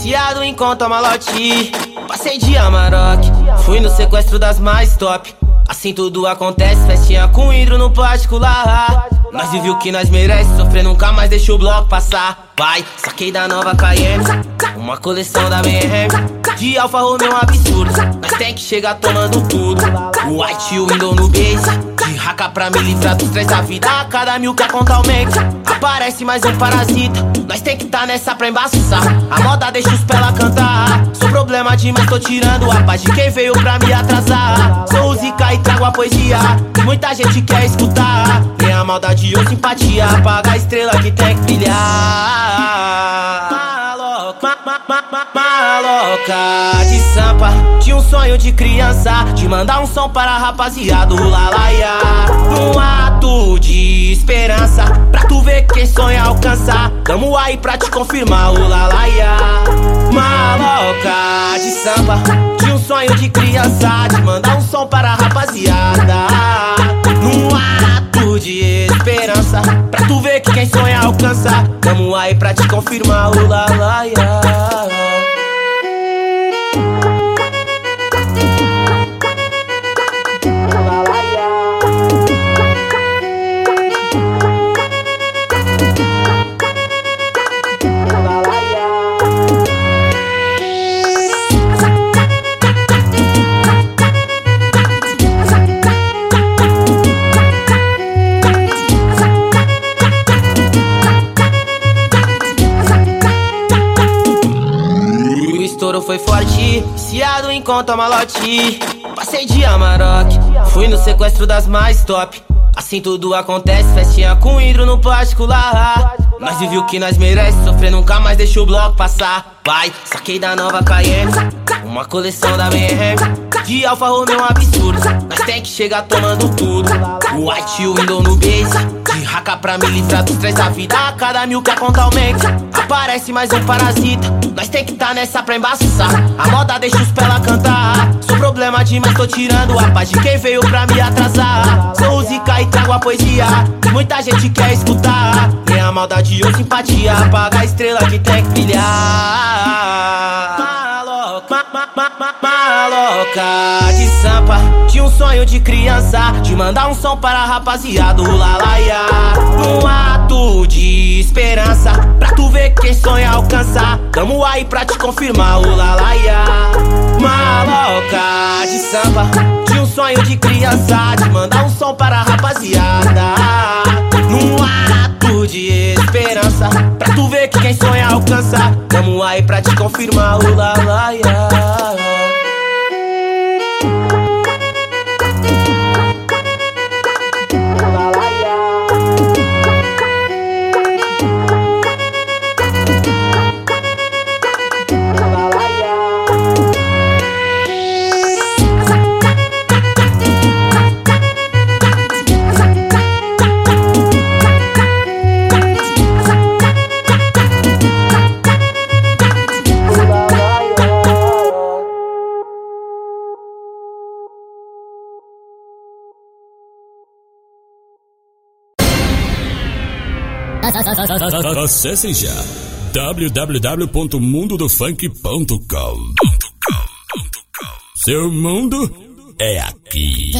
estouro foi forte, ciado em conta malote. Passei de Amarok, fui no sequestro das mais top. Assim tudo acontece, festinha com hidro no particular. Nós viu que nós merece, sofrer nunca mais deixa o bloco passar. Vai, saquei da nova Cayenne, uma coleção da BM. De Alfa Romeo um absurdo, nós tem que chegar tomando tudo. O White Window no base. De raca pra me livrar dos três da vida A cada mil que conta aumenta mais um parasita. Nós tem que tá nessa pra embaçar. A moda deixa os pela cantar. Sou problema demais, tô tirando a paz de quem veio pra me atrasar. Sou Zica e trago a poesia muita gente quer escutar. Tem a maldade ou simpatia Apaga a estrela que tem que brilhar. Maloca de sampa Tinha um sonho de criança De mandar um som para a rapaziada Lalaia. Num ato de esperança Pra tu ver quem sonha alcançar Tamo aí pra te confirmar o Lalaia. Maloca de sampa Tinha um sonho de criança De mandar um som para a rapaziada. Num ato de esperança Pra tu ver que quem sonha alcança. Tamo aí pra te confirmar o Lalaia foi forte, ciado em conta malote. Passei de Amarok, fui no sequestro das mais top. Assim tudo acontece, festinha com hidro no particular. Nós viu que nós merece, sofrer nunca mais deixa o bloco passar. Vai, saquei da nova Cayenne, uma coleção da BM. De Alfa Romeo absurdo, tem que chegar tomando tudo. O White Window no base, de raca pra livrar dos três da vida. A cada mil que conta aumenta, aparece mais um parasita. Nós tem que tá nessa pra embaçar. A moda deixa os pela cantar. Sou problema demais, tô tirando a paz de quem veio pra me atrasar. Sou o Zica e trago a poesia, muita gente quer escutar. Tem a maldade ou simpatia, apaga a estrela que tem que brilhar. Maloca. De sampa Tinha um sonho de criança De mandar um som para a rapaziada Lalaia. Num ato de esperança Pra tu ver quem sonha alcançar Tamo aí pra te confirmar o Lalaia. Maloca de sampa Tinha um sonho de criança De mandar um som para esperança. Pra tu ver que quem sonha alcança. Tamo aí pra te confirmar o Lalaia Acesse já www.mundodofunk.com Seu mundo é aqui.